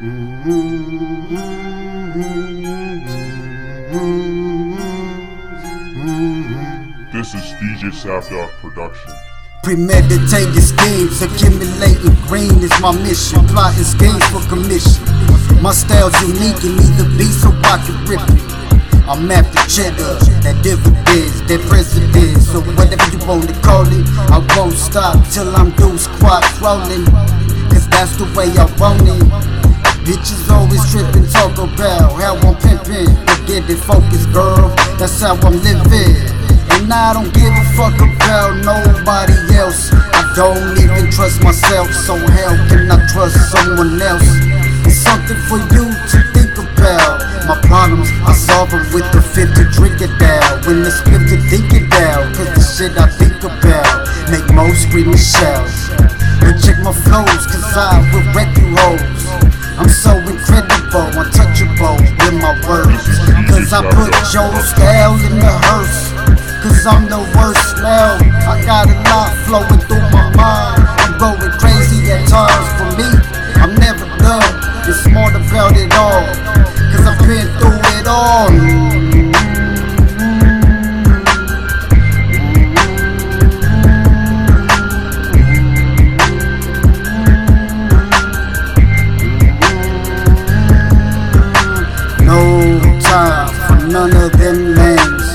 This is DJ Sapdog Production. Premeditated schemes, accumulating green is my mission. Plotting schemes for commission. My style's unique and the beat so I can rip. I'm after cheddar, that dividends, that presidents. So whatever you wanna call it, I won't stop till I'm through squat rolling. Cause that's the way I want it. Bitches always tripping, talk about how I'm pimping. But get it focused, girl, that's how I'm living. And I don't give a fuck about nobody else. I don't even trust myself, so how can I trust someone else? It's something for you to think about. My problems, I solve them with the 50 drink it down. When the split to think it down, cause the shit I think about make most scream and shout. But check my flows, cause I will wreck you hoes. I'm so incredible, untouchable with my words. Cause I put your style in the hearse. Cause I'm the worst now. I got a lot flowing through my mind. I'm going crazy at times for me. I'm never done. It's smart about it all. Cause I've been through it all. None of them lanes.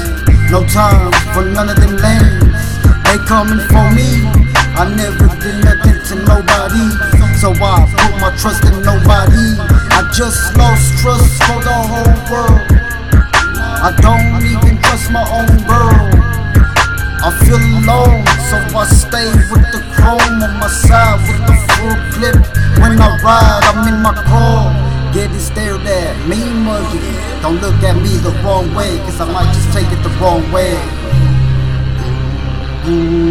No time for none of them lanes. They coming for me. I never did nothing to nobody. So I put my trust in nobody. I just lost trust for the whole world. I don't even trust my own girl. I feel alone, so I stay with the chrome on my side with the full clip. When I ride, I'm in my car. Getting stared at, me muggy. Don't look at me the wrong way, cause I might just take it the wrong way. Mm-hmm.